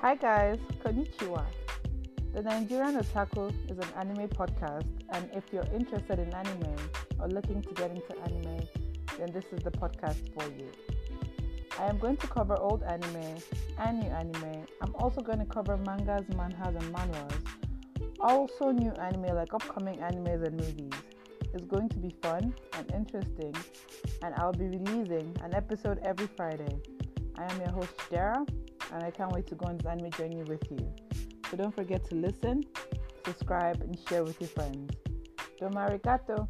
Hi guys, konnichiwa. The Nigerian Otaku is an anime podcast, and if you're interested in anime or looking to get into anime, then this is the podcast for you. I am going to cover old anime and new anime. I'm also going to cover mangas, manhwas, and manhuas. Also, new anime like upcoming animes and movies. It's going to be fun and interesting, and I'll be releasing an episode every Friday. I am your host, Dara, and I can't wait to go on this anime journey with you. So don't forget to listen, subscribe, and share with your friends. Domarigato!